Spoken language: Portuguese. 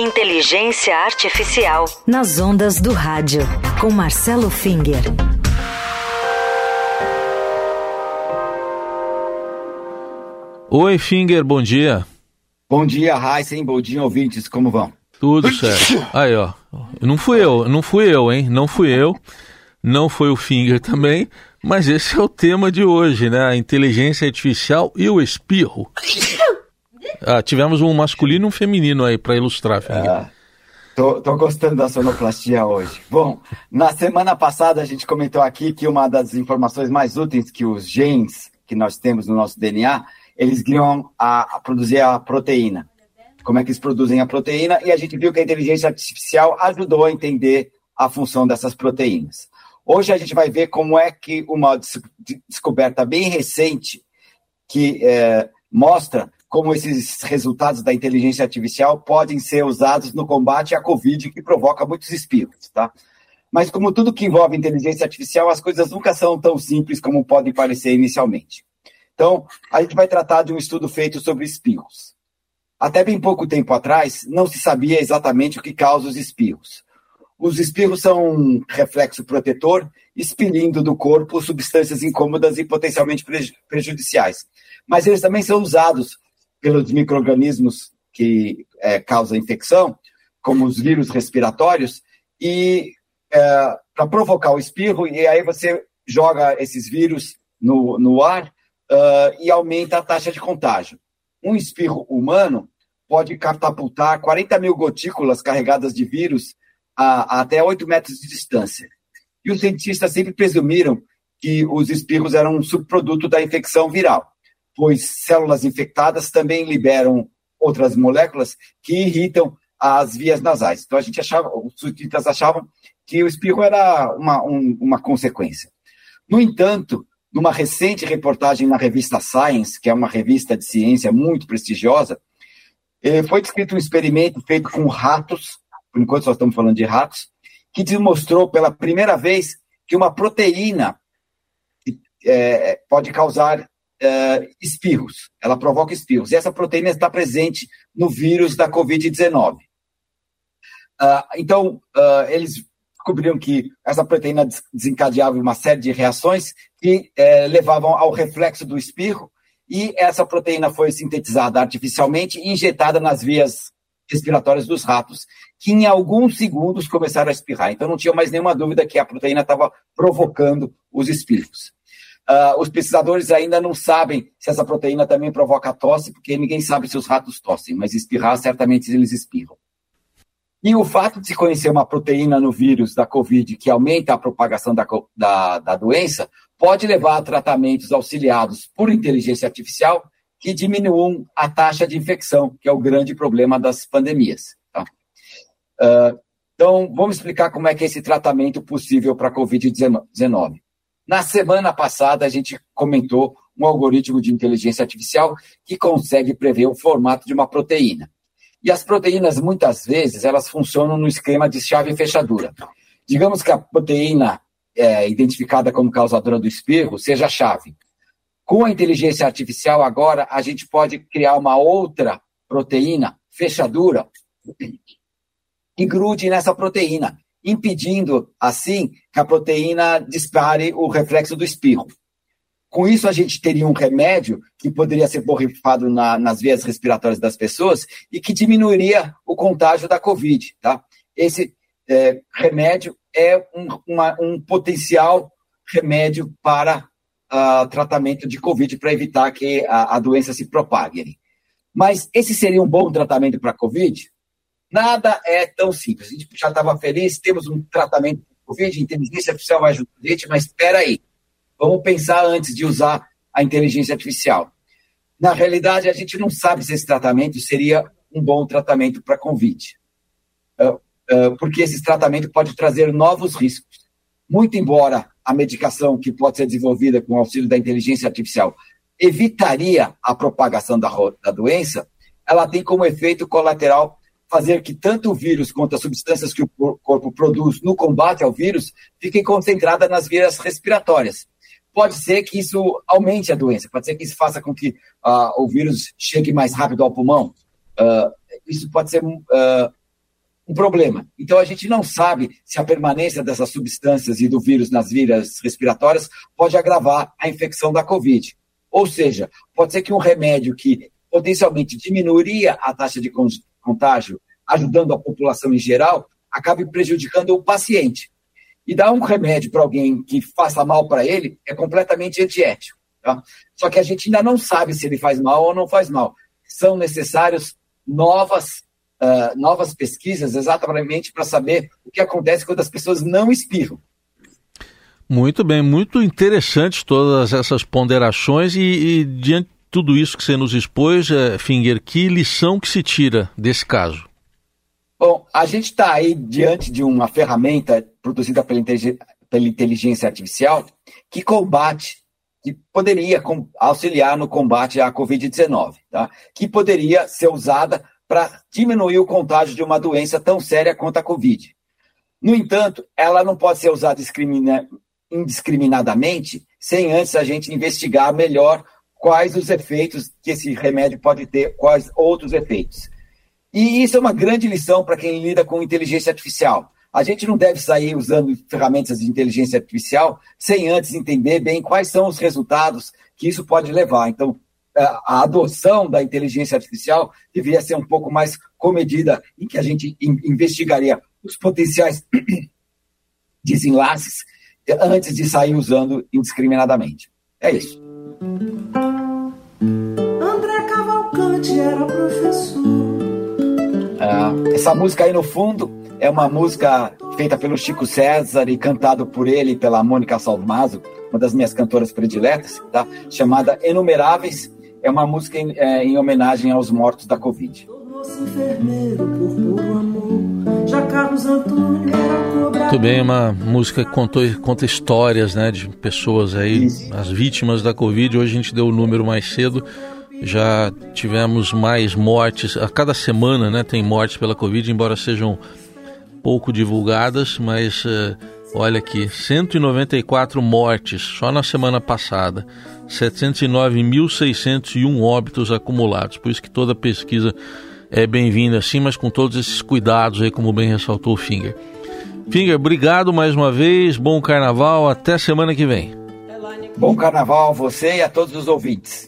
Inteligência Artificial. Nas ondas do rádio. Com Marcelo Finger. Oi, Finger, bom dia. Bom dia, Heisen. Bom dia, ouvintes. Como vão? Tudo certo. Aí, ó. Não fui eu, não fui eu, hein? Não fui eu. Não foi o Finger também. Mas esse é o tema de hoje, né? A inteligência artificial e o espirro. Ah, tivemos um masculino e um feminino aí para ilustrar. Ah, tô, tô gostando da sonoplastia hoje. Bom, na semana passada a gente comentou aqui que uma das informações mais úteis que os genes que nós temos no nosso DNA, eles guiam a, a produzir a proteína. Como é que eles produzem a proteína? E a gente viu que a inteligência artificial ajudou a entender a função dessas proteínas. Hoje a gente vai ver como é que uma descoberta bem recente que é, mostra como esses resultados da inteligência artificial podem ser usados no combate à Covid, que provoca muitos espirros, tá? Mas como tudo que envolve inteligência artificial, as coisas nunca são tão simples como podem parecer inicialmente. Então, a gente vai tratar de um estudo feito sobre espirros. Até bem pouco tempo atrás, não se sabia exatamente o que causa os espirros. Os espirros são um reflexo protetor, expelindo do corpo substâncias incômodas e potencialmente prejudiciais. Mas eles também são usados pelos micro-organismos que é, causam infecção, como os vírus respiratórios, e é, para provocar o espirro, e aí você joga esses vírus no, no ar uh, e aumenta a taxa de contágio. Um espirro humano pode catapultar 40 mil gotículas carregadas de vírus a, a até 8 metros de distância. E os cientistas sempre presumiram que os espirros eram um subproduto da infecção viral, pois células infectadas também liberam outras moléculas que irritam as vias nasais. Então a gente achava, os cientistas achavam que o espirro era uma, um, uma consequência. No entanto, numa recente reportagem na revista Science, que é uma revista de ciência muito prestigiosa, eh, foi descrito um experimento feito com ratos por enquanto só estamos falando de ratos, que demonstrou pela primeira vez que uma proteína é, pode causar é, espirros, ela provoca espirros. E essa proteína está presente no vírus da Covid-19. Uh, ah, então, uh, eles descobriram que essa proteína desencadeava uma série de reações que é, levavam ao reflexo do espirro, e essa proteína foi sintetizada artificialmente e injetada nas vias respiratórias dos ratos, que em alguns segundos começaram a espirrar. Então não tinha mais nenhuma dúvida que a proteína estava provocando os espirros. Uh, os pesquisadores ainda não sabem se essa proteína também provoca tosse, porque ninguém sabe se os ratos tossem, mas espirrar, certamente eles espirram. E o fato de se conhecer uma proteína no vírus da Covid que aumenta a propagação da, da, da doença pode levar a tratamentos auxiliados por inteligência artificial que diminuam a taxa de infecção, que é o grande problema das pandemias. Tá? Uh, então, vamos explicar como é que é esse tratamento possível para a Covid-19. Na semana passada, a gente comentou um algoritmo de inteligência artificial que consegue prever o formato de uma proteína. E as proteínas, muitas vezes, elas funcionam no esquema de chave e fechadura. Digamos que a proteína é, identificada como causadora do espirro seja a chave. Com a inteligência artificial, agora, a gente pode criar uma outra proteína, fechadura, e grude nessa proteína, impedindo, assim, que a proteína dispare o reflexo do espirro. Com isso, a gente teria um remédio que poderia ser borrifado na, nas vias respiratórias das pessoas e que diminuiria o contágio da Covid. Tá? Esse é, remédio é um, uma, um potencial remédio para uh, tratamento de Covid para evitar que a, a, doença se propague. Mas esse seria um bom tratamento para Covid? Nada é tão simples. A gente já estava feliz, temos um tratamento para Covid, inteligência artificial vai ajudar a gente, mas espera aí. Vamos pensar antes de usar a inteligência artificial. Na realidade, a gente não sabe se esse tratamento seria um bom tratamento para Covid. Uh, uh, porque esse tratamento pode trazer novos riscos. Muito embora a medicação que pode ser desenvolvida com auxílio da inteligência artificial evitaria a propagação da doença, ela tem como efeito colateral fazer que tanto o vírus quanto as substâncias que o corpo produz no combate ao vírus fiquem concentradas nas vias respiratórias. Pode ser que isso aumente a doença, pode ser que isso faça com que uh, o vírus chegue mais rápido ao pulmão. Uh, isso pode ser uh, um problema. Então, a gente não sabe se a permanência dessas substâncias e do vírus nas vias respiratórias pode agravar a infecção da Covid. Ou seja, pode ser que um remédio que potencialmente diminuiria a taxa de contágio, ajudando a população em geral, acabe prejudicando o paciente. E dar um remédio para alguém que faça mal para ele é completamente antiético. Tá? Só que a gente ainda não sabe se ele faz mal ou não faz mal. São necessários novas uh, novas pesquisas exatamente para saber o que acontece quando as pessoas não espirram. Muito bem, muito interessante todas essas ponderações e, e diante tudo isso que você nos expôs, é, Finger, que lição que se tira desse caso? Bom, a gente está aí diante de uma ferramenta produzida pela pela inteligência artificial que combate, que poderia auxiliar no combate à Covid-19, tá? que poderia ser usada para diminuir o contágio de uma doença tão séria quanto a Covid. No entanto, ela não pode ser usada indiscriminadamente sem antes a gente investigar melhor quais os efeitos que esse remédio pode ter, quais outros efeitos. E isso é uma grande lição para quem lida com inteligência artificial. A gente não deve sair usando ferramentas de inteligência artificial sem antes entender bem quais são os resultados que isso pode levar. Então, a adoção da inteligência artificial deveria ser um pouco mais comedida, em que a gente investigaria os potenciais desenlaces antes de sair usando indiscriminadamente. É isso. É, essa música aí no fundo é uma música feita pelo Chico César e cantado por ele e pela Mônica Salmazo, uma das minhas cantoras prediletas, tá? chamada Enumeráveis é uma música em, é, em homenagem aos mortos da Covid. Muito bem, uma música que contou, conta histórias né, de pessoas aí, Isso. as vítimas da Covid. Hoje a gente deu o número mais cedo. Já tivemos mais mortes. A cada semana né, tem mortes pela Covid, embora sejam pouco divulgadas, mas uh, olha aqui, 194 mortes só na semana passada. 709.601 óbitos acumulados. Por isso que toda pesquisa é bem-vinda, sim, mas com todos esses cuidados aí, como bem ressaltou o Finger. Finger, obrigado mais uma vez, bom carnaval, até semana que vem. Bom carnaval a você e a todos os ouvintes.